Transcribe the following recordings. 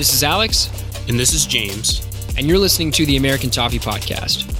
This is Alex. And this is James. And you're listening to the American Toffee Podcast.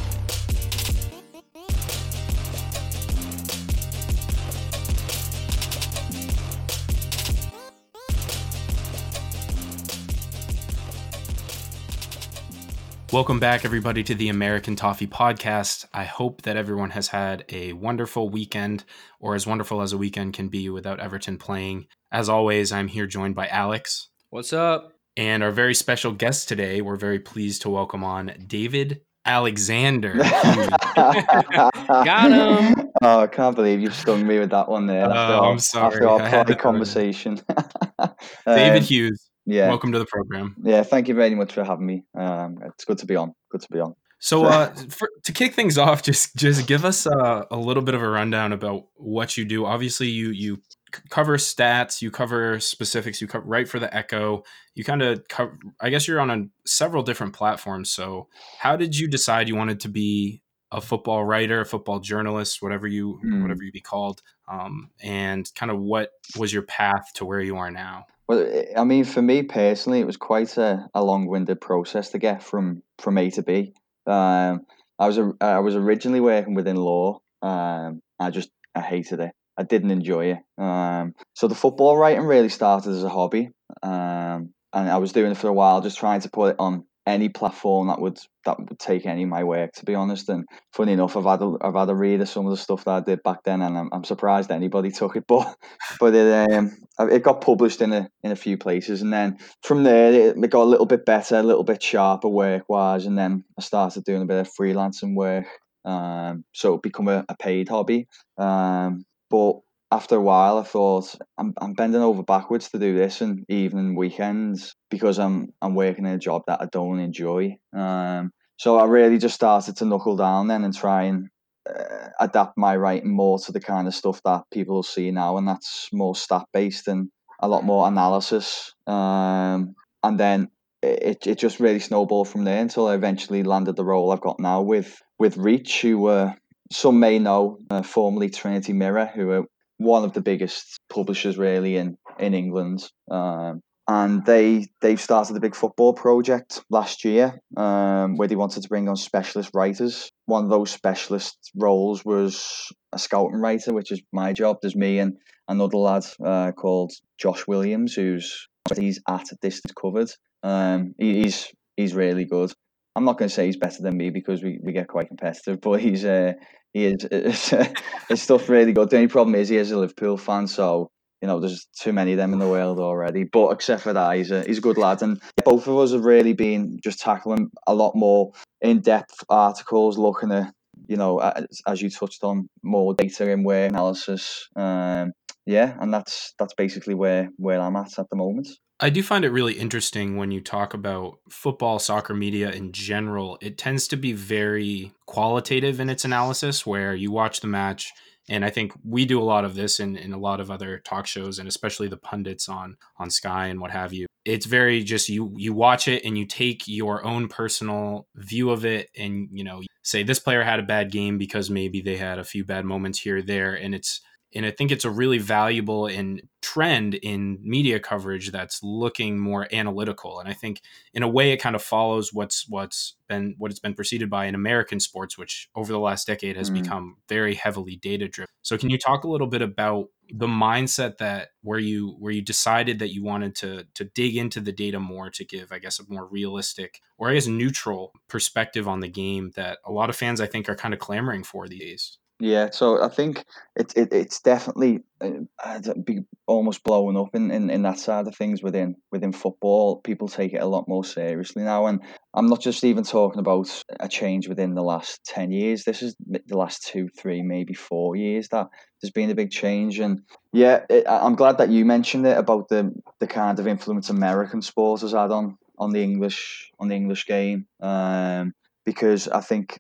Welcome back, everybody, to the American Toffee Podcast. I hope that everyone has had a wonderful weekend, or as wonderful as a weekend can be without Everton playing. As always, I'm here joined by Alex. What's up? And our very special guest today, we're very pleased to welcome on David Alexander. Got him. Oh, I can't believe you stung me with that one there. After Oh, our, I'm sorry. After our I had private to- conversation. David Um, Hughes, Yeah. welcome to the program. Yeah, thank you very much for having me. Um, it's good to be on. Good to be on. So, uh, for, to kick things off, just just give us uh, a little bit of a rundown about what you do. Obviously, you you c- cover stats, you cover specifics, you co- write for the Echo. You kind of, cover, I guess, you're on a, several different platforms. So, how did you decide you wanted to be a football writer, a football journalist, whatever you Hmm. whatever you be called, um, and kind of what was your path to where you are now? Well, I- I mean, for me personally, it was quite a, a long-winded process to get from from A to B. Um, I was a, I was originally working within law. Um, I just I hated it. I didn't enjoy it. Um, so the football writing really started as a hobby, um, and I was doing it for a while, just trying to put it on any platform that would that would take any of my work. To be honest, and funny enough, I've had a, I've had a read of some of the stuff that I did back then, and I'm, I'm surprised anybody took it. But but it um it got published in a in a few places, and then from there it, it got a little bit better, a little bit sharper work wise, and then I started doing a bit of freelancing work. Um, so it become a, a paid hobby. Um, but after a while, I thought I'm I'm bending over backwards to do this, and evening weekends because I'm I'm working in a job that I don't enjoy. Um, so I really just started to knuckle down then and try and uh, adapt my writing more to the kind of stuff that people see now, and that's more stat based and a lot more analysis. Um, and then it, it just really snowballed from there until I eventually landed the role I've got now with with Reach, who uh, some may know, uh, formerly Trinity Mirror, who are one of the biggest publishers really in in England. Um, and they they've started a big football project last year um, where they wanted to bring on specialist writers. One of those specialist roles was a scouting writer, which is my job. There's me and another lad uh, called Josh Williams, who's he's at Distance Covered. Um, he, he's he's really good. I'm not going to say he's better than me because we, we get quite competitive, but he's uh, he is his stuff really good. The only problem is he is a Liverpool fan, so you know there's too many of them in the world already. But except for that, he's a he's a good lad, and both of us have really been just tackling a lot more in depth articles, looking at you know as, as you touched on more data and work analysis. Um, yeah, and that's that's basically where where I'm at at the moment. I do find it really interesting when you talk about football, soccer media in general. It tends to be very qualitative in its analysis, where you watch the match, and I think we do a lot of this in, in a lot of other talk shows, and especially the pundits on on Sky and what have you. It's very just you you watch it and you take your own personal view of it, and you know say this player had a bad game because maybe they had a few bad moments here or there, and it's and I think it's a really valuable and trend in media coverage that's looking more analytical. And I think in a way it kind of follows what's what's been what it's been preceded by in American sports, which over the last decade has Mm. become very heavily data driven. So can you talk a little bit about the mindset that where you where you decided that you wanted to to dig into the data more to give, I guess, a more realistic or I guess neutral perspective on the game that a lot of fans I think are kind of clamoring for these days. Yeah, so I think it, it it's definitely uh, be almost blowing up in, in, in that side of things within within football. People take it a lot more seriously now, and I'm not just even talking about a change within the last ten years. This is the last two, three, maybe four years that there's been a big change. And yeah, it, I'm glad that you mentioned it about the the kind of influence American sports has had on on the English on the English game. Um, because I think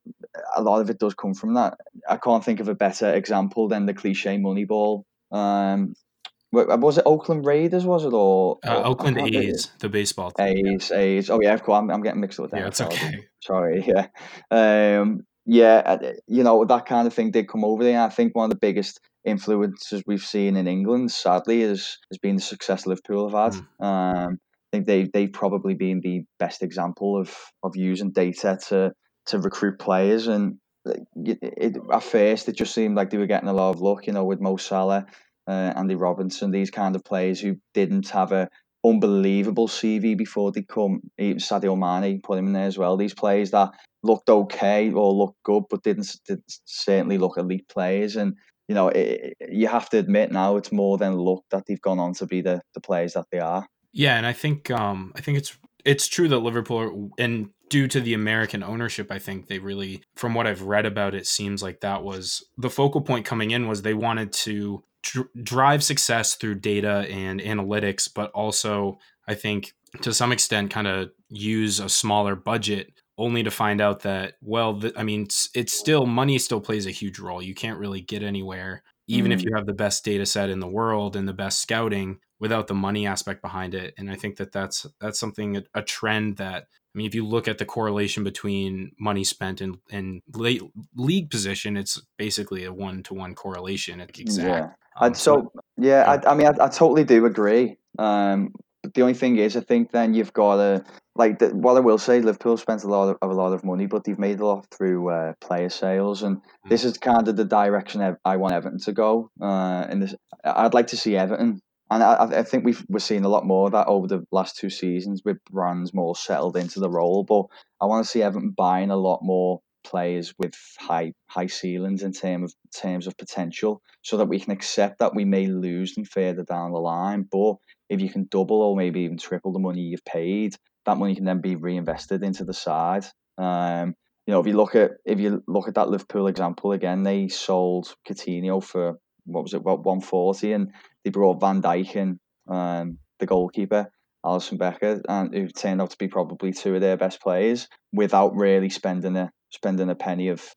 a lot of it does come from that. I can't think of a better example than the cliche Moneyball. Um, was it Oakland Raiders? Was it or, Uh, or- I Oakland A's, the baseball team. A's, A's. Oh yeah, of course. I'm, I'm getting mixed up with them. Yeah, it's okay. Sorry. Yeah. Um, yeah. uh, You know that kind of thing did come over there. I think one of the biggest influences we've seen in England, sadly, is has been the success Liverpool have had. Um, think they they've probably been the best example of of using data to to recruit players. And it, it, at first, it just seemed like they were getting a lot of luck, you know, with Mo Salah, uh, Andy Robinson, these kind of players who didn't have a unbelievable CV before they come. Even Sadio Mane put him in there as well. These players that looked okay or looked good, but didn't, didn't certainly look elite players. And you know, it, you have to admit now it's more than luck that they've gone on to be the, the players that they are. Yeah, and I think um, I think it's it's true that Liverpool and due to the American ownership, I think they really, from what I've read about it, seems like that was the focal point coming in was they wanted to dr- drive success through data and analytics, but also I think to some extent kind of use a smaller budget only to find out that well i mean it's, it's, still money still plays a huge role. You can't really get anywhere even mm. if you have the best data set in the world and the best scouting without the money aspect behind it and i think that that's that's something a trend that i mean if you look at the correlation between money spent and and league position it's basically a one-to-one correlation it's exact yeah. Um, so yeah, I, I mean, I, I, totally do agree. Um, but the only thing is, I think then you've got to like the, what I will say. Liverpool spent a lot of a lot of money, but they've made a lot through uh, player sales, and mm. this is kind of the direction I want Everton to go. Uh, and this, I'd like to see Everton, and I, I think we've we're seeing a lot more of that over the last two seasons with Brands more settled into the role. But I want to see Everton buying a lot more players with high high ceilings in terms of terms of potential, so that we can accept that we may lose them further down the line. But if you can double or maybe even triple the money you've paid, that money can then be reinvested into the side. Um, you know, if you look at if you look at that Liverpool example again, they sold Coutinho for what was it, about one forty, and they brought Van Dijk in, um, the goalkeeper, Alisson Becker, and who turned out to be probably two of their best players without really spending a spending a penny of,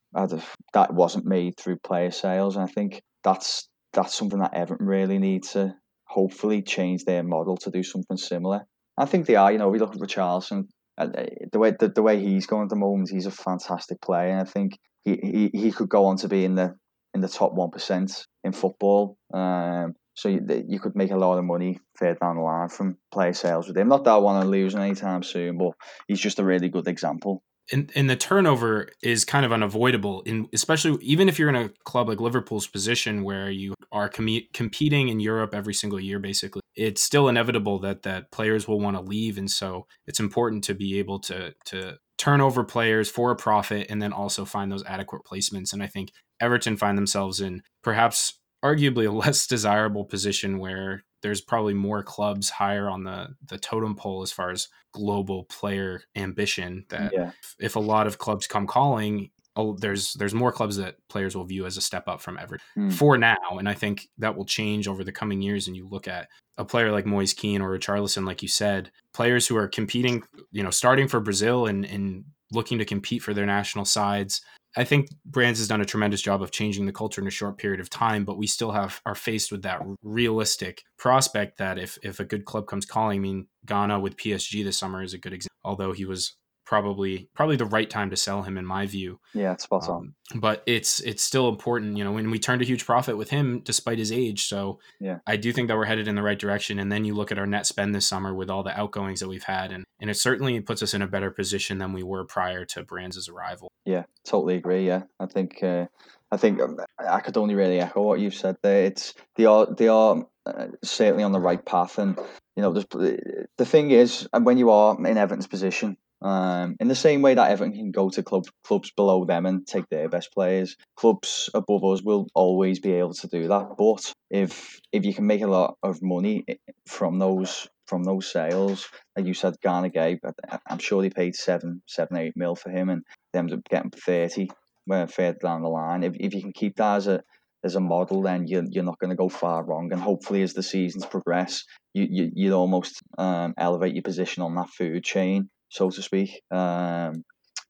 that wasn't made through player sales. And I think that's that's something that Everton really need to hopefully change their model to do something similar. I think they are. You know, we look at Richarlison, uh, the way the, the way he's going at the moment, he's a fantastic player, and I think he, he, he could go on to be in the in the top one percent in football. Um, so you, you could make a lot of money further down the line from player sales with him. Not that I want to lose him anytime soon, but he's just a really good example and, and the turnover is kind of unavoidable in especially even if you're in a club like Liverpool's position where you are com- competing in Europe every single year basically it's still inevitable that that players will want to leave. And so it's important to be able to to turn over players for a profit and then also find those adequate placements. And I think Everton find themselves in perhaps arguably a less desirable position where there's probably more clubs higher on the the totem pole as far as global player ambition that yeah. if a lot of clubs come calling oh, there's there's more clubs that players will view as a step up from Everton mm. for now, and I think that will change over the coming years. And you look at a player like Moise Kean or Richarlison, like you said, players who are competing, you know, starting for Brazil and and looking to compete for their national sides I think Brands has done a tremendous job of changing the culture in a short period of time, but we still have are faced with that realistic prospect that if if a good club comes calling, I mean Gana with PSG this summer is a good example. Although he was probably probably the right time to sell him in my view. Yeah, it's spot on. Um, but it's it's still important, you know, when we turned a huge profit with him despite his age. So yeah, I do think that we're headed in the right direction. And then you look at our net spend this summer with all the outgoings that we've had, and and it certainly puts us in a better position than we were prior to Brands' arrival. Yeah, totally agree. Yeah, I think uh, I think um, I could only really echo what you've said there. It's they are they are uh, certainly on the right path, and you know the thing is, when you are in Everton's position, um, in the same way that Everton can go to club, clubs below them and take their best players, clubs above us will always be able to do that. But if if you can make a lot of money from those from those sales, like you said, Gana Gueye, I'm sure they paid seven, seven, eight mil for him, and they ended up getting thirty where further down the line. If if you can keep that as a as a model, then you're, you're not going to go far wrong. And hopefully, as the seasons progress, you, you, you almost um, elevate your position on that food chain so to speak. Um,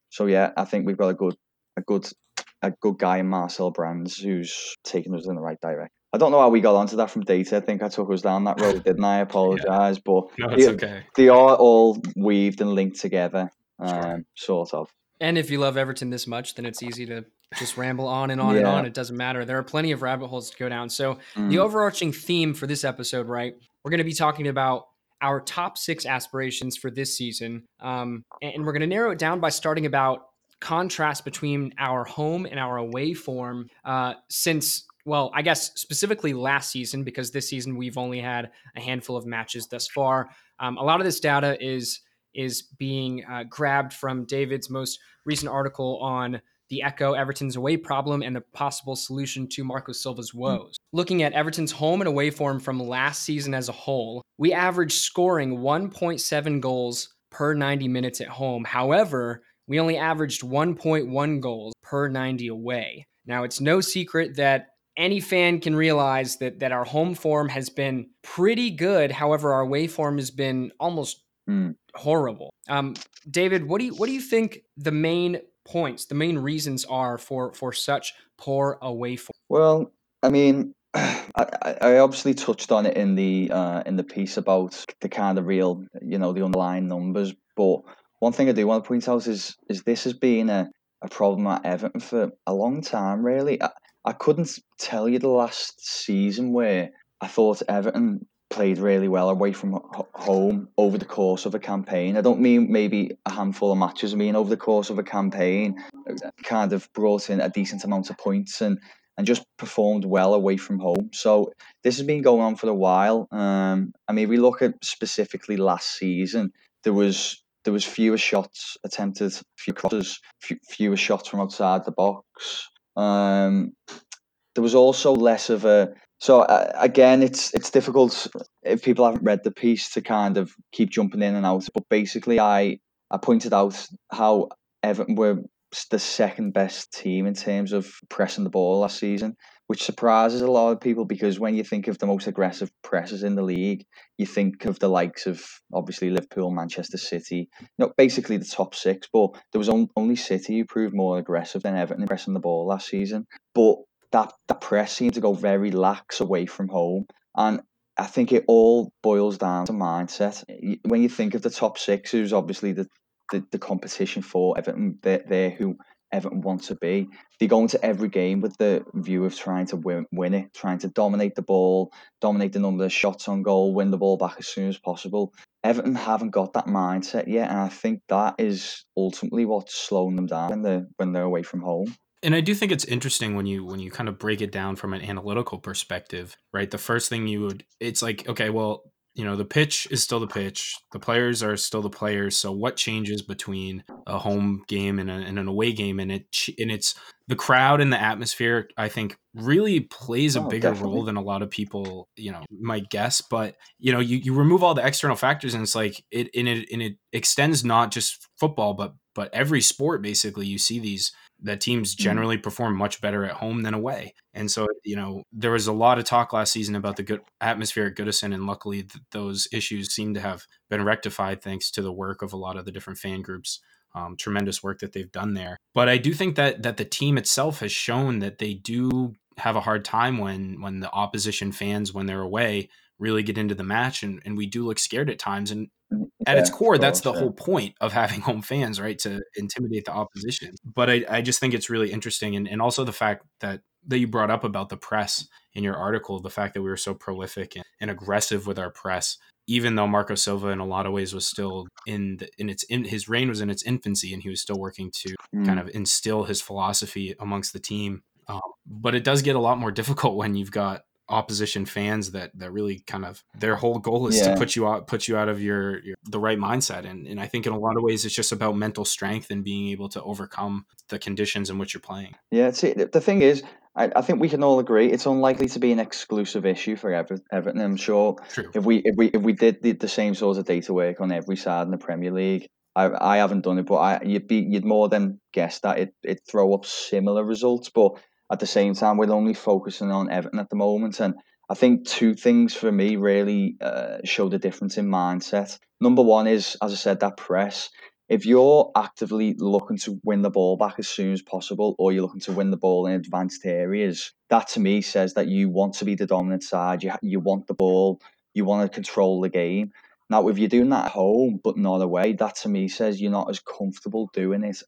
so yeah, I think we've got a good, a good, a good guy in Marcel Brands who's taking us in the right direction. I don't know how we got onto that from data. I think I took us down that road, didn't I? I apologise, yeah. but no, it's they, okay. They are all weaved and linked together, um, sure. sort of. And if you love Everton this much, then it's easy to just ramble on and on yeah. and on. It doesn't matter. There are plenty of rabbit holes to go down. So mm. the overarching theme for this episode, right? We're going to be talking about our top six aspirations for this season. Um, and we're going to narrow it down by starting about contrast between our home and our away form uh, since well, I guess specifically last season, because this season we've only had a handful of matches thus far. Um, a lot of this data is is being uh, grabbed from David's most recent article on the Echo Everton's away problem and the possible solution to Marco Silva's hmm. woes. Mm. Looking at Everton's home and away form from last season as a whole, we averaged scoring 1.7 goals per 90 minutes at home. However, we only averaged 1.1 goals per 90 away. Now, it's no secret that any fan can realize that that our home form has been pretty good. However, our away form has been almost mm. horrible. Um, David, what do you what do you think the main points, the main reasons are for for such poor away form? Well, I mean, I, I obviously touched on it in the uh, in the piece about the kind of real, you know, the underlying numbers. But one thing I do want to point out is is this has been a, a problem at Everton for a long time. Really, I, I couldn't tell you the last season where I thought Everton played really well away from home over the course of a campaign. I don't mean maybe a handful of matches. I mean over the course of a campaign, kind of brought in a decent amount of points and and just performed well away from home. So this has been going on for a while. Um, I mean, we look at specifically last season. There was there was fewer shots attempted, fewer crosses, fewer shots from outside the box. Um, there was also less of a so uh, again, it's it's difficult if people haven't read the piece to kind of keep jumping in and out. But basically, I I pointed out how Everton were the second best team in terms of pressing the ball last season, which surprises a lot of people because when you think of the most aggressive presses in the league, you think of the likes of obviously Liverpool, Manchester City, basically the top six. But there was only City who proved more aggressive than Everton pressing the ball last season. But that that press seemed to go very lax away from home, and I think it all boils down to mindset. When you think of the top six, who's obviously the the, the competition for Everton, they're, they're who Everton want to be. They go into every game with the view of trying to win, win it, trying to dominate the ball, dominate the number of shots on goal, win the ball back as soon as possible. Everton haven't got that mindset yet, and I think that is ultimately what's slowing them down when they're when they're away from home and I do think it's interesting when you when you kind of break it down from an analytical perspective, right? The first thing you would it's like, okay, well, you know, the pitch is still the pitch. The players are still the players. So what changes between a home game and, a, and an away game and it and it's the crowd and the atmosphere I think really plays a oh, bigger definitely. role than a lot of people, you know, might guess, but you know, you, you remove all the external factors and it's like it and it and it extends not just football but but every sport basically you see these that teams mm-hmm. generally mm. perform much better at home than away. And so, you know, there was a lot of talk last season about the good atmosphere at Goodison, and luckily th- those issues seem to have been rectified thanks to the work of a lot of the different fan groups. Um, tremendous work that they've done there. But I do think that that the team itself has shown that they do have a hard time when when the opposition fans when they're away really get into the match and, and we do look scared at times and mm, at its core that's the whole point of having home fans right to intimidate the opposition. But i, I just think it's really interesting and, and also the fact that that you brought up about the press in your article the fact that we were so prolific and, and aggressive with our press even though Marco Silva in a lot of ways was still in the, in its in his reign was in its infancy and he was still working to mm. kind of instill his philosophy amongst the team. Um, but it does get a lot more difficult when you've got opposition fans that that really kind of their whole goal is yeah. to put you out put you out of your, your, the right mindset and and I think in a lot of ways it's just about mental strength and being able to overcome the conditions in which you're playing. Yeah, see, the thing is, I, I think we can all agree it's unlikely to be an exclusive issue for Ever, Everton. I'm sure True. if we if we if we did the, the same sort of data work on every side in the Premier League, I, I haven't done it, but I, you'd be you'd more than guess that it it throw up similar results, but at the same time, we're only focusing on Everton at the moment. And I think two things for me really uh, show the difference in mindset. Number one is, as I said, that press. If you're actively looking to win the ball back as soon as possible, or you're looking to win the ball in advanced areas, that to me says that you want to be the dominant side. You, you want the ball, you want to control the game. Now, if you're doing that at home but not away, that to me says you're not as comfortable doing it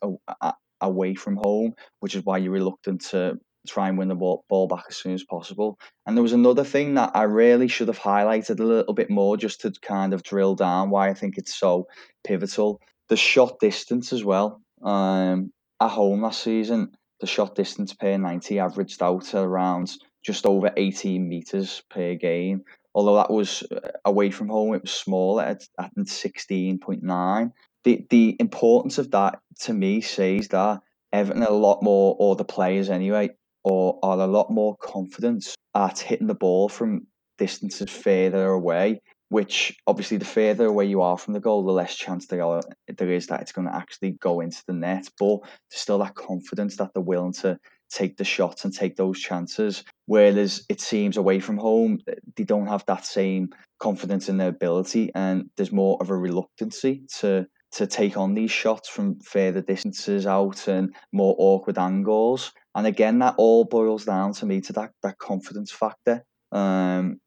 away from home, which is why you're reluctant to try and win the ball, back as soon as possible. And there was another thing that I really should have highlighted a little bit more just to kind of drill down why I think it's so pivotal. The shot distance as well. Um, at home last season, the shot distance per 90 averaged out around just over 18 metres per game. Although that was uh, away from home, it was smaller at, at 16.9. The, the importance of that to me says that Everton a lot more, or the players anyway, or are a lot more confident at hitting the ball from distances further away. Which obviously, the further away you are from the goal, the less chance there are there is that it's going to actually go into the net. But there's still that confidence that they're willing to take the shots and take those chances. Whereas it seems away from home, they don't have that same confidence in their ability, and there's more of a reluctancy to to take on these shots from further distances out and more awkward angles. And again, that all boils down to me to that that confidence factor. Um,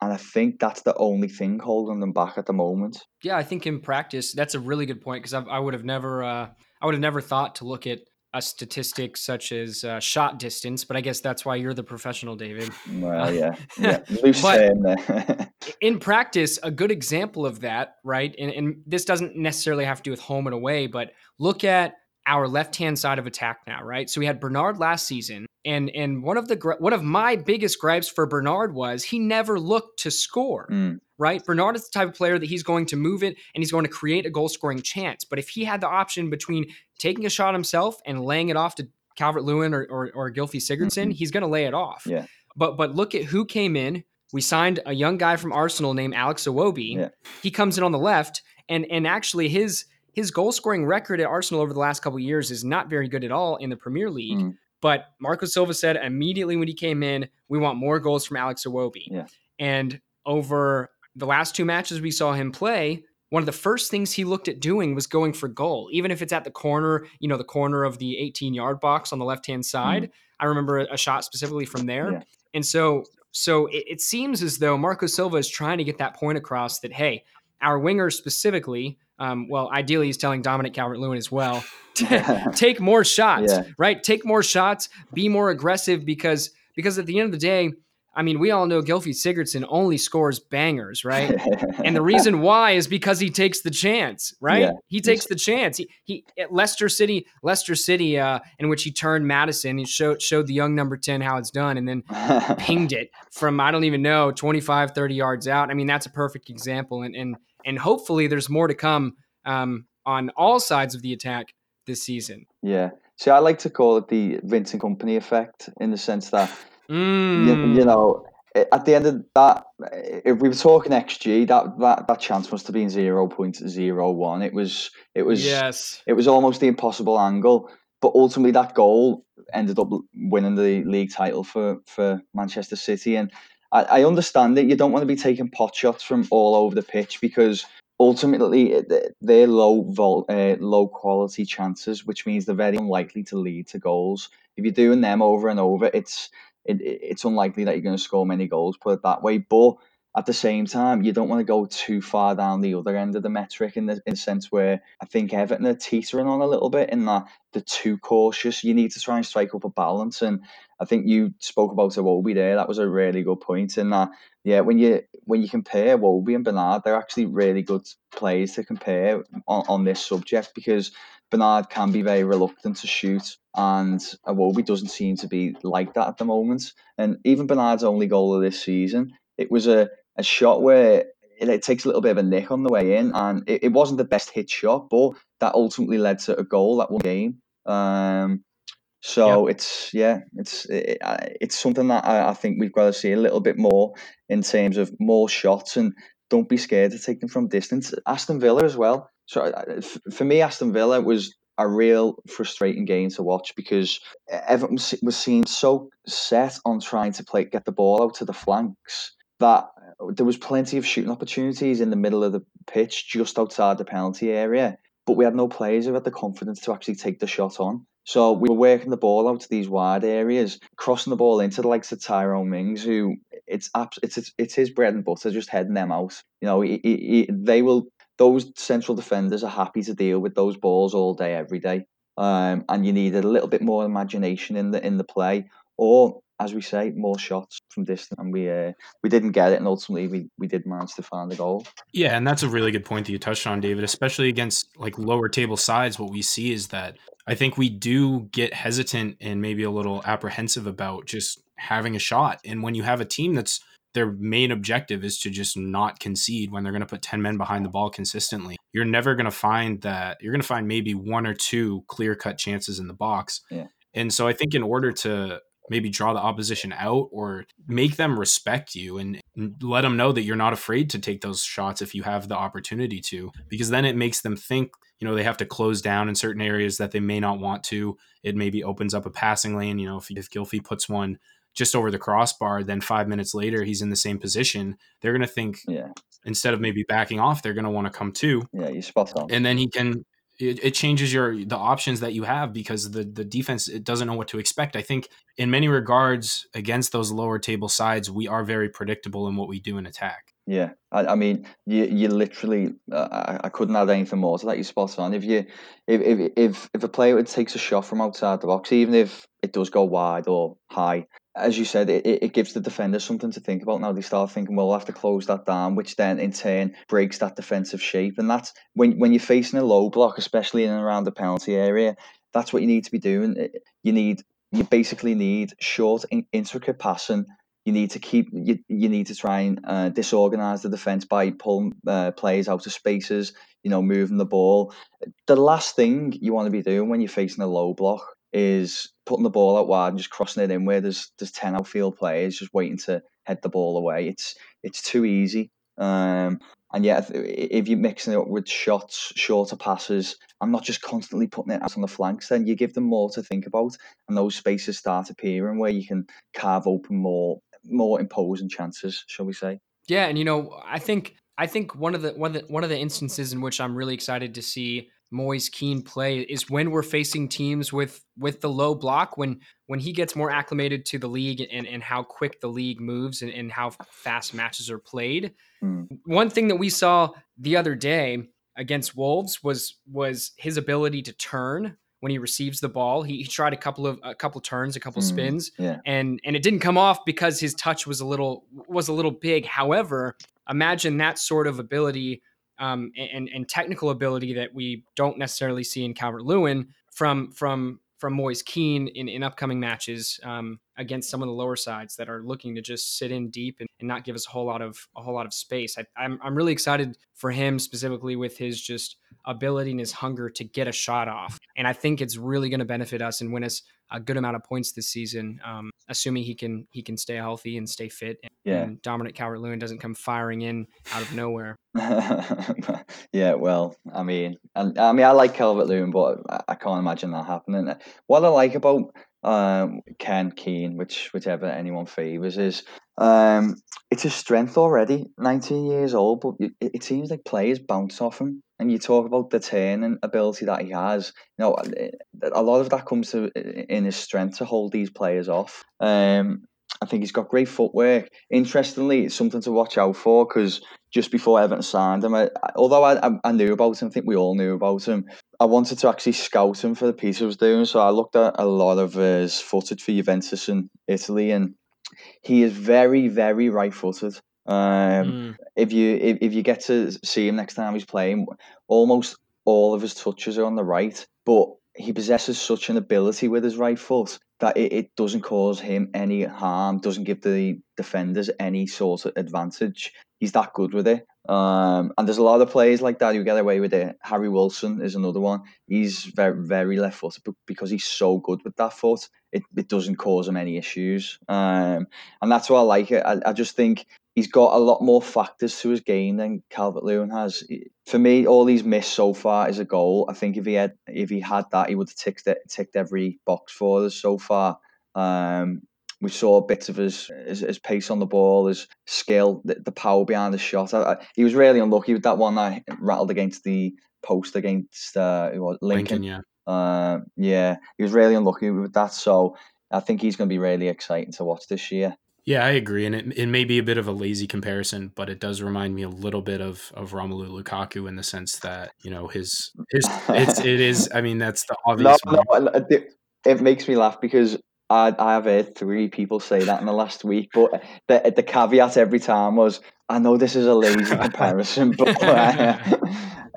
and I think that's the only thing holding them back at the moment. Yeah, I think in practice, that's a really good point because I, I, would have never, uh, I would have never thought to look at a statistic such as uh, shot distance, but I guess that's why you're the professional, David. Well, yeah, yeah. loose there. in practice, a good example of that, right? And, and this doesn't necessarily have to do with home and away, but look at our left hand side of attack now, right? So we had Bernard last season, and and one of the one of my biggest gripes for Bernard was he never looked to score. Mm. Right, Bernard is the type of player that he's going to move it and he's going to create a goal scoring chance. But if he had the option between taking a shot himself and laying it off to Calvert Lewin or, or, or Sigurdsson, mm-hmm. he's going to lay it off. Yeah. But but look at who came in. We signed a young guy from Arsenal named Alex Iwobi. Yeah. He comes in on the left, and and actually his his goal scoring record at Arsenal over the last couple years is not very good at all in the Premier League. Mm. But Marco Silva said immediately when he came in, we want more goals from Alex Iwobi. Yeah. And over the last two matches we saw him play, one of the first things he looked at doing was going for goal, even if it's at the corner, you know, the corner of the 18 yard box on the left hand side. Mm. I remember a shot specifically from there. Yeah. And so, so it, it seems as though Marco Silva is trying to get that point across that, hey, our wingers specifically, um, well, ideally, he's telling Dominic Calvert Lewin as well, take more shots, yeah. right? Take more shots, be more aggressive because because at the end of the day, I mean, we all know Gylfi Sigurdsson only scores bangers, right? and the reason why is because he takes the chance, right? Yeah. He takes the chance. He he at Leicester City, Leicester City, uh, in which he turned Maddison he showed showed the young number 10 how it's done and then pinged it from I don't even know, 25, 30 yards out. I mean, that's a perfect example. And and and hopefully there's more to come um, on all sides of the attack this season. Yeah. See, I like to call it the Vincent Kompany effect in the sense that, mm. you, you, know, at the end of that, if we were talking XG, that, that, that chance must have been 0.01. It was, it was, yes, it was almost the impossible angle. But ultimately, that goal ended up winning the league title for, for Manchester City. And I, I understand that you don't want to be taking pot shots from all over the pitch because ultimately they're low vol, uh, low quality chances, which means they're very unlikely to lead to goals. If you're doing them over and over, it's it, it's unlikely that you're going to score many goals. Put it that way, but at the same time, you don't want to go too far down the other end of the metric in the, in the sense where I think Everton are teetering on a little bit in that they're too cautious. You need to try and strike up a balance. And I think you spoke about Iwobi there. That was a really good point in that, yeah, when you when you compare Iwobi and Bernard, they're actually really good players to compare on, on this subject because Bernard can be very reluctant to shoot and Iwobi doesn't seem to be like that at the moment. And even Bernard's only goal of this season, it was a a shot where it, it, takes a little bit of a nick on the way in, and it, it, wasn't the best hit shot, but that ultimately led to a goal that won the game. Um, so yep. it's yeah, it's it, it's something that I, I think we've got to see a little bit more in terms of more shots and don't be scared to take them from distance. Aston Villa as well. So for me, Aston Villa was a real frustrating game to watch because Everton was seen so set on trying to play get the ball out to the flanks that there was plenty of shooting opportunities in the middle of the pitch, just outside the penalty area. But we had no players who had the confidence to actually take the shot on. So we were working the ball out to these wide areas, crossing the ball into the likes of Tyrone Mings, who it's it's it's, his bread and butter, just heading them out. You know, he, he, they will. Those central defenders are happy to deal with those balls all day, every day. Um, and you needed a little bit more imagination in the in the play, or as we say, more shots from distance, and we uh, we didn't get it, and ultimately we we did manage to find the goal. Yeah, and that's a really good point that you touched on, David. Especially against like lower table sides, what we see is that I think we do get hesitant and maybe a little apprehensive about just having a shot. And when you have a team that's their main objective is to just not concede when they're going to put 10 men behind the ball consistently. You're never going to find that. You're going to find maybe one or two clear cut chances in the box. Yeah. And so I think in order to maybe draw the opposition out or make them respect you and let them know that you're not afraid to take those shots if you have the opportunity to because then it makes them think you know they have to close down in certain areas that they may not want to. It maybe opens up a passing lane you know if, if Gylfi puts one just over the crossbar then five minutes later he's in the same position they're going to think yeah. instead of maybe backing off they're going to want to come to yeah you spot on and then he can it, it, changes your the options that you have because the the defense it doesn't know what to expect. I think in many regards against those lower table sides, we are very predictable in what we do in attack. Yeah, I, I mean, you you literally, uh, I, I couldn't add anything more to that. You spot on. If you, if if if if a player takes a shot from outside the box, even if it does go wide or high, as you said, it, it gives the defenders something to think about. Now they start thinking, well, we'll have to close that down, which then in turn breaks that defensive shape. And that's when when you're facing a low block, especially in and around the penalty area, that's what you need to be doing. You need you basically need short, intricate passing. You need to keep you, you need to try and uh, disorganize the defense by pulling uh, players out of spaces. You know, moving the ball. The last thing you want to be doing when you're facing a low block is putting the ball out wide and just crossing it in where there's there's ten outfield players just waiting to head the ball away. It's it's too easy. Um, and yet, if you're mixing it up with shots, shorter passes, I'm not just constantly putting it out on the flanks, then you give them more to think about, and those spaces start appearing where you can carve open more more imposing chances, shall we say? Yeah, and you know, I think I think one of the one of the one of the instances in which I'm really excited to see Moise Kean play is when we're facing teams with with the low block when when he gets more acclimated to the league and, and how quick the league moves and, and how fast matches are played. Mm. One thing that we saw the other day against Wolves was was his ability to turn when he receives the ball. He, he tried a couple of a couple turns, a couple mm. spins, yeah. and and it didn't come off because his touch was a little was a little big. However, imagine that sort of ability um, and, and technical ability that we don't necessarily see in Calvert Lewin from from from Moise Kean in, in upcoming matches um, against some of the lower sides that are looking to just sit in deep and, and not give us a whole lot of a whole lot of space. I, I'm I'm really excited for him specifically with his just ability and his hunger to get a shot off, and I think it's really going to benefit us and win us a good amount of points this season, um, assuming he can he can stay healthy and stay fit. And, yeah. and Dominic Calvert Lewin doesn't come firing in out of nowhere. yeah, well, I mean, and I mean, I like Calvert Lewin, but I can't imagine that happening. What I like about um, Ken Kean, which whichever anyone favors, is um, it's a strength already. Nineteen years old, but it, it seems like players bounce off him and you talk about the turning ability that he has, you know, a lot of that comes to in his strength to hold these players off. Um, I think he's got great footwork. Interestingly, it's something to watch out for because just before Everton signed him, I, although I, I knew about him, I think we all knew about him. I wanted to actually scout him for the piece I was doing, so I looked at a lot of his footage for Juventus in Italy, and he is very, very right-footed. Um, mm. If you if, if you get to see him next time he's playing, almost all of his touches are on the right, but he possesses such an ability with his right foot that it, it doesn't cause him any harm, doesn't give the defenders any sort of advantage. He's that good with it. Um, and there's a lot of players like that who get away with it. Harry Wilson is another one. He's very, very left footed because he's so good with that foot. It, it doesn't cause him any issues. Um, and that's why I like it. I, I just think he's got a lot more factors to his game than Calvert Lewin has. For me, all he's missed so far is a goal. I think if he had if he had that, he would have ticked it, ticked every box for us so far. Um, we saw bits of his, his, his pace on the ball, his skill, the, the power behind the shot. I, I, he was really unlucky with that one that rattled against the post against uh, Lincoln. Lincoln yeah. Uh, yeah, he was really unlucky with that. So I think he's going to be really exciting to watch this year. Yeah, I agree, and it, it may be a bit of a lazy comparison, but it does remind me a little bit of of Romelu Lukaku in the sense that you know his his it's, it is. I mean, that's the obvious. No, no, it, it makes me laugh because I, I have heard three people say that in the last week, but the, the caveat every time was, I know this is a lazy comparison, but uh,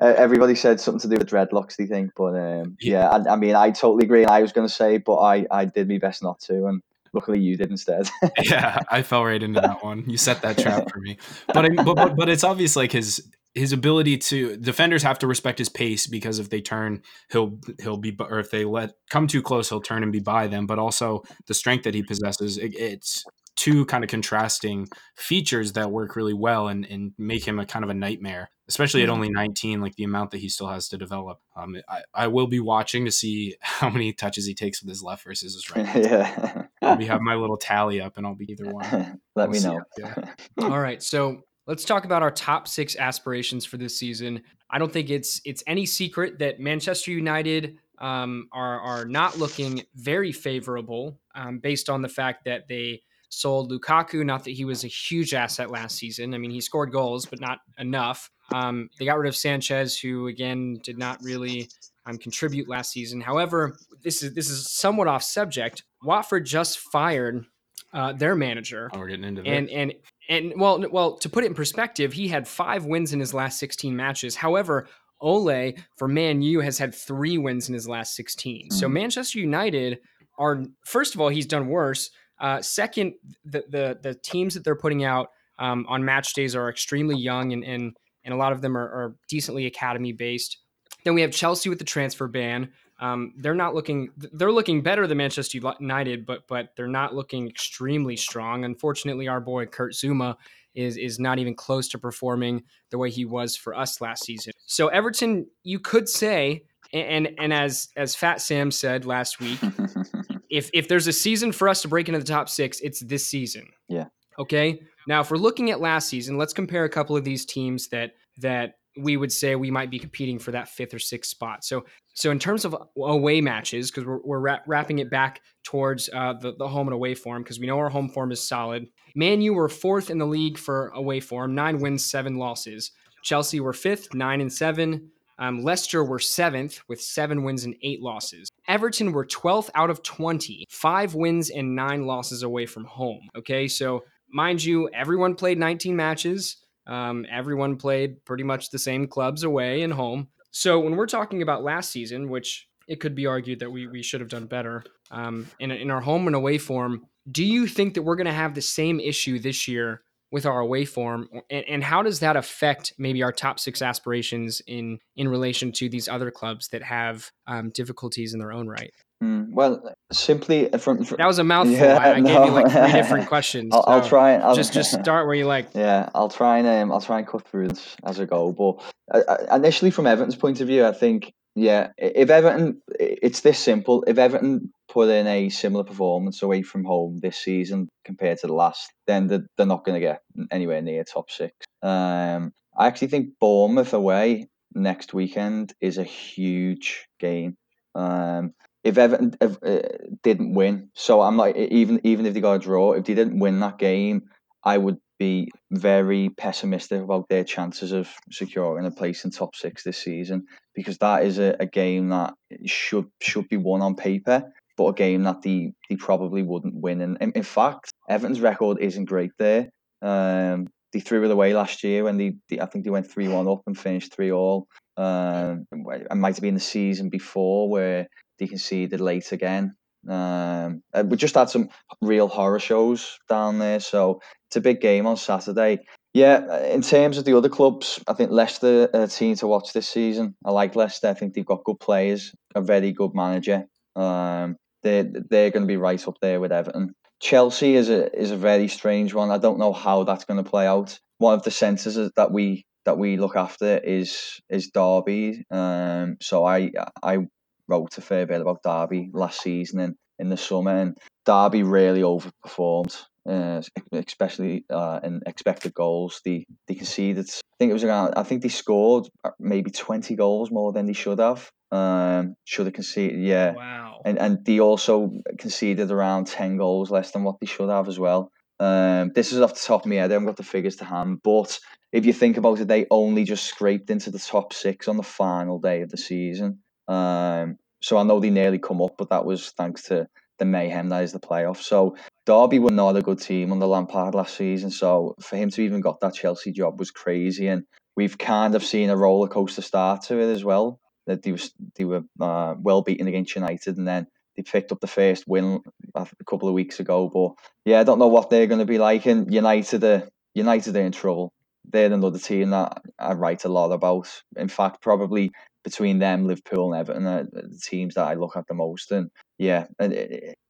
everybody said something to do with dreadlocks, they think. But um, yeah, I, I, mean, I totally agree. I was going to say, but I, I did my best not to. And luckily you did instead. yeah, I fell right into that one. You set that trap for me. But, but, but, but it's obvious like his his ability to defenders have to respect his pace because if they turn he'll he'll be or if they let come too close he'll turn and be by them. But also the strength that he possesses it, it's two kind of contrasting features that work really well and, and make him a kind of a nightmare especially at mm-hmm. only 19 like the amount that he still has to develop. Um, I, I will be watching to see how many touches he takes with his left versus his right. Yeah. I'll be have my little tally up and i'll be either one. Let we'll me know. yeah. all right so Let's talk about our top six aspirations for this season. I don't think it's it's any secret that Manchester United um, are are not looking very favorable um, based on the fact that they sold Lukaku. Not that he was a huge asset last season. I mean, he scored goals, but not enough. Um, they got rid of Sanchez, who again did not really um, contribute last season. However, this is this is somewhat off subject. Watford just fired uh, their manager. Oh, we're getting into and and and well, well, to put it in perspective, he had five wins in his last 16 matches. However, Ole for Man U has had three wins in his last 16. So mm-hmm. Manchester United are first of all, he's done worse. Uh, second, the, the the teams that they're putting out um, on match days are extremely young and and and a lot of them are, are decently academy based. Then we have Chelsea with the transfer ban. Um, they're not looking. They're looking better than Manchester United, but but they're not looking extremely strong. Unfortunately, our boy Kurt Zouma is is not even close to performing the way he was for us last season. So Everton, you could say, and and as as Fat Sam said last week, if if there's a season for us to break into the top six, it's this season. Yeah. Okay. Now, if we're looking at last season, let's compare a couple of these teams that that we would say we might be competing for that fifth or sixth spot. So, so in terms of away matches, because we're, we're wrapping it back towards uh, the, the home and away form, because we know our home form is solid. Man you were fourth in the league for away form, nine wins, seven losses. Chelsea were fifth, nine and seven. Um, Leicester were seventh with seven wins and eight losses. Everton were 12th out of 20, five wins and nine losses away from home. Okay, so mind you, everyone played 19 matches. Um, everyone played pretty much the same clubs away and home. So when we're talking about last season, which it could be argued that we, we should have done better um, in, in our home and away form, do you think that we're going to have the same issue this year with our away form and, and, how does that affect maybe our top six aspirations in in relation to these other clubs that have um, difficulties in their own right Mm, well, simply from, from, that was a mouthful. Yeah, I, I no. gave you like three different questions. I'll, so I'll try. I'll, just just start where you like. Yeah, I'll try and um, I'll try and cut through this as I go. But uh, uh initially, from Everton's point of view, I think yeah, if Everton, it's this simple. If Everton put in a similar performance away from home this season compared to the last, then they're, they're not going to get anywhere near top six. Um, I actually think Bournemouth away next weekend is a huge game. Um, if Everton if, uh, didn't win, so I'm like even even if they got a draw, if they didn't win that game, I would be very pessimistic about their chances of securing a place in top six this season because that is a, a game that should should be won on paper, but a game that they, they probably wouldn't win. And in, fact, Everton's record isn't great there. Um, they threw it away last year when they, they I think they went three one up and finished three all. Um, it might have been the season before where they conceded late again. Um, uh, we just had some real horror shows down there, so it's a big game on Saturday. Yeah, uh, in terms of the other clubs, I think Leicester are a team to watch this season. I like Leicester. I think they've got good players, a very good manager. Um, they're they're going to be right up there with Everton. Chelsea is a is a very strange one. I don't know how that's going to play out. One of the centres that we that we look after is is Derby. Um, so I I wrote a fair bit about Derby last season and in the summer, and Derby really overperformed, uh, especially uh, in expected goals. They they conceded. I think it was around. I think they scored uh, maybe twenty goals more than they should have. Um, should have conceded. Yeah. Wow. And and they also conceded around ten goals less than what they should have as well. Um, this is off the top of my head. I haven't got the figures to hand, but if you think about it, they only just scraped into the top six on the final day of the season. Um, so I know they nearly come up, but that was thanks to the mayhem that is the playoffs. So Derby were not a good team under Lampard last season. So for him to even got that Chelsea job was crazy, and we've kind of seen a roller coaster start to it as well. That they was they were uh, well beaten against United, and then they picked up the first win a couple of weeks ago. But yeah, I don't know what they're going to be like. And United, are, United are in trouble. They're another team that I write a lot about. In fact, probably between them, Liverpool, and Everton are the teams that I look at the most. And yeah, and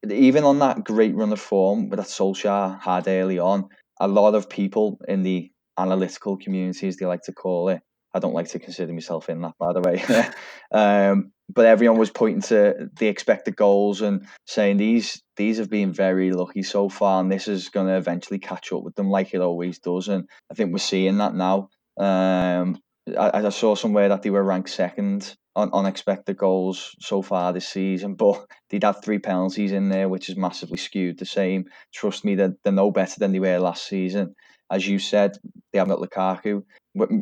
even on that great run of form with that Solskjaer had early on, a lot of people in the analytical community, as they like to call it, I don't like to consider myself in that, by the way. um, but everyone was pointing to the expected goals and saying these these have been very lucky so far, and this is going to eventually catch up with them like it always does. And I think we're seeing that now. Um, I, I saw somewhere that they were ranked second on unexpected goals so far this season, but they'd had three penalties in there, which is massively skewed the same. Trust me, they're, they're no better than they were last season. As you said, they haven't got Lukaku.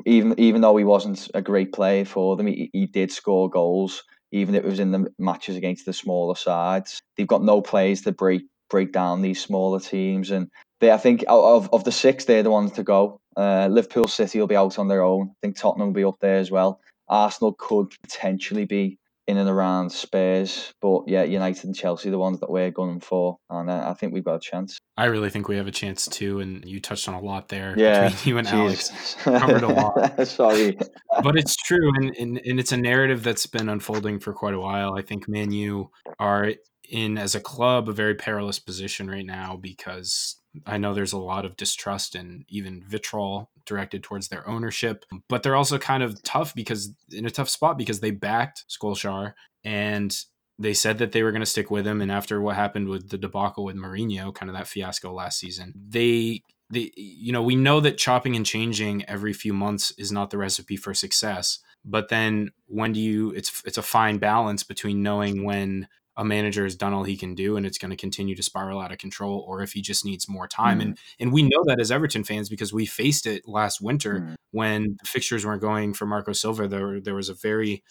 Even even though he wasn't a great player for them, he, he did score goals, even if it was in the matches against the smaller sides. They've got no players to break break down these smaller teams, and they I think of of the six, they're the ones to go. Uh, Liverpool City will be out on their own. I think Tottenham will be up there as well. Arsenal could potentially be in and around Spurs, but yeah, United and Chelsea, the ones that we're going for, and uh, I think we've got a chance. I really think we have a chance too, and you touched on a lot there. Yeah, between you and Alex covered a lot. Sorry, but it's true, and, and and it's a narrative that's been unfolding for quite a while. I think Man U are in as a club a very perilous position right now because I know there's a lot of distrust and even vitriol directed towards their ownership, but they're also kind of tough because in a tough spot because they backed Solskjaer and they said that they were going to stick with him. And after what happened with the debacle with Mourinho, kind of that fiasco last season, they they you know we know that chopping and changing every few months is not the recipe for success. But then when do you? It's it's a fine balance between knowing when a manager has done all he can do and it's going to continue to spiral out of control or if he just needs more time mm. and and we know that as Everton fans because we faced it last winter mm. when the fixtures weren't going for Marco Silva there there was a very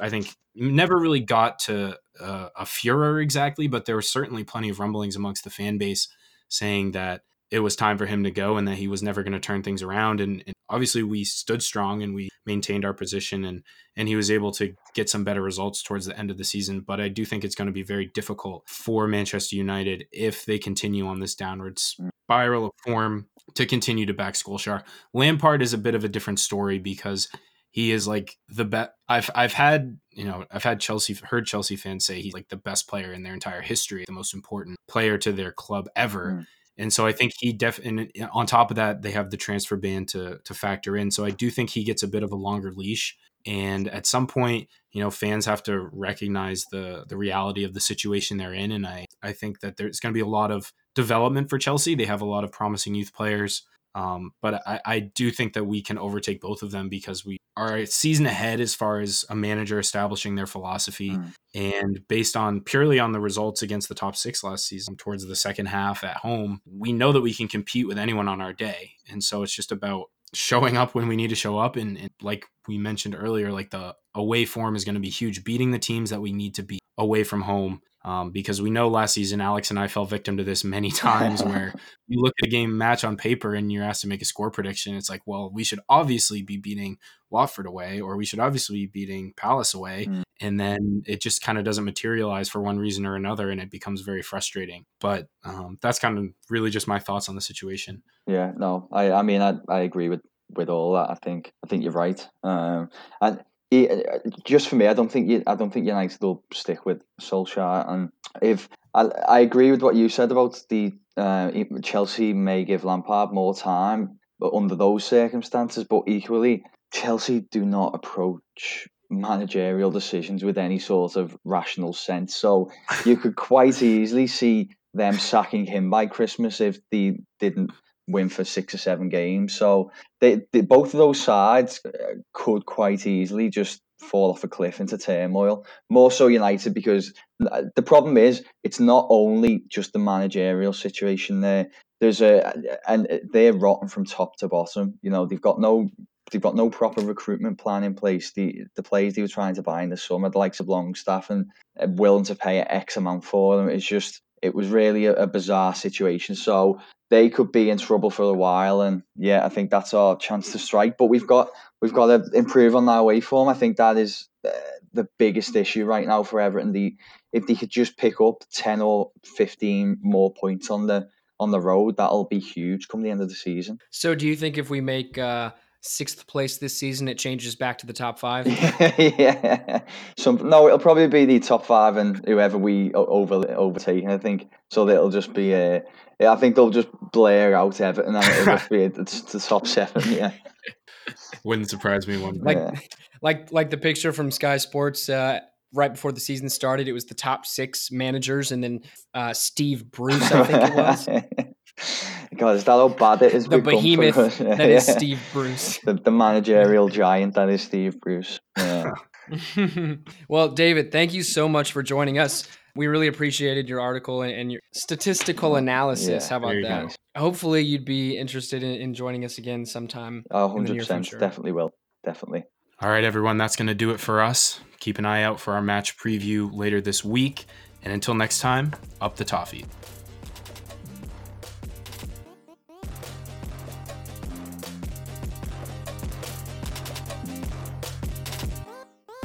I think never really got to uh, a furor exactly but there were certainly plenty of rumblings amongst the fan base saying that it was time for him to go and that he was never going to turn things around and, and, obviously we stood strong and we maintained our position and and he was able to get some better results towards the end of the season but I do think it's going to be very difficult for Manchester United if they continue on this downward spiral of form to continue to back Solskjaer. Lampard is a bit of a different story because he is like the best I've I've had you know I've had Chelsea heard Chelsea fans say he's like the best player in their entire history, the most important player to their club ever. Mm and so I think he def and on top of that, they have the transfer ban to to factor in. So I do think he gets a bit of a longer leash. And at some point, you know, fans have to recognize the the reality of the situation they're in. And I I think that there's going to be a lot of development for Chelsea. They have a lot of promising youth players. Um, but I, I do think that we can overtake both of them because we are a season ahead as far as a manager establishing their philosophy. Mm. And based on purely on the results against the top six last season, towards the second half at home, we know that we can compete with anyone on our day. And so it's just about showing up when we need to show up. And, and like we mentioned earlier, like the away form is going to be huge, beating the teams that we need to beat away from home um, because we know last season Alex and I fell victim to this many times where you look at a game match on paper and you're asked to make a score prediction. It's like, well, we should obviously be beating Watford away, or we should obviously be beating Palace away, mm. and then it just kind of doesn't materialize for one reason or another, and it becomes very frustrating. But um, that's kind of really just my thoughts on the situation. Yeah, no, I, I mean, I, I agree with with all that. I think I think you're right. Um, and uh, just for me, I don't think you, I don't think United will stick with Solskjaer. And if I, I agree with what you said about the uh, Chelsea may give Lampard more time, but under those circumstances. But equally, Chelsea do not approach managerial decisions with any sort of rational sense. So you could quite easily see them sacking him by Christmas if they didn't win for six or seven games. So they, they, both of those sides uh, could quite easily just fall off a cliff into turmoil. More so United because uh, the problem is it's not only just the managerial situation there. There's a and they're rotten from top to bottom. You know they've got no they've got no proper recruitment plan in place. The the players they were trying to buy in the summer, the likes of Longstaff and uh, willing to pay an X amount for them, it's just it was really a, a bizarre situation. So they could be in trouble for a while, and yeah, I think that's our chance to strike. But we've got we've got to improve on that away form. I think that is uh, the biggest issue right now for Everton. The if they could just pick up ten or fifteen more points on the on the road, that'll be huge come the end of the season. So, do you think if we make uh, sixth place this season, it changes back to the top five? yeah, some no, it'll probably be the top five and whoever we over overtake. I think so. It'll just be a. Uh, I think they'll just blare out Everton and it'll just be the top seven. Yeah. Wouldn't surprise me one. Like, yeah. like, like the picture from Sky Sports. Uh, right before the season started, it was the top six managers, and then uh, Steve Bruce, I think it was. God, is that how bad it is? The behemoth that yeah. is Steve Bruce. The, the, managerial giant that is Steve Bruce. Yeah. well, David, thank you so much for joining us. We really appreciated your article and, your statistical analysis. Yeah, How about that? Go. Hopefully, you'd be interested in, in, joining us again sometime. Oh, 100%. Definitely will. Definitely. All right, everyone, that's going to do it for us. Keep an eye out for our match preview later this week. And until next time, up the toffee.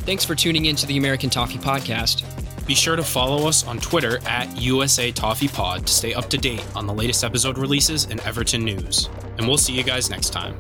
Thanks for tuning in to the American Toffee Podcast. Be sure to follow us on Twitter at USA Toffee Pod to stay up to date on the latest episode releases and Everton news. And we'll see you guys next time.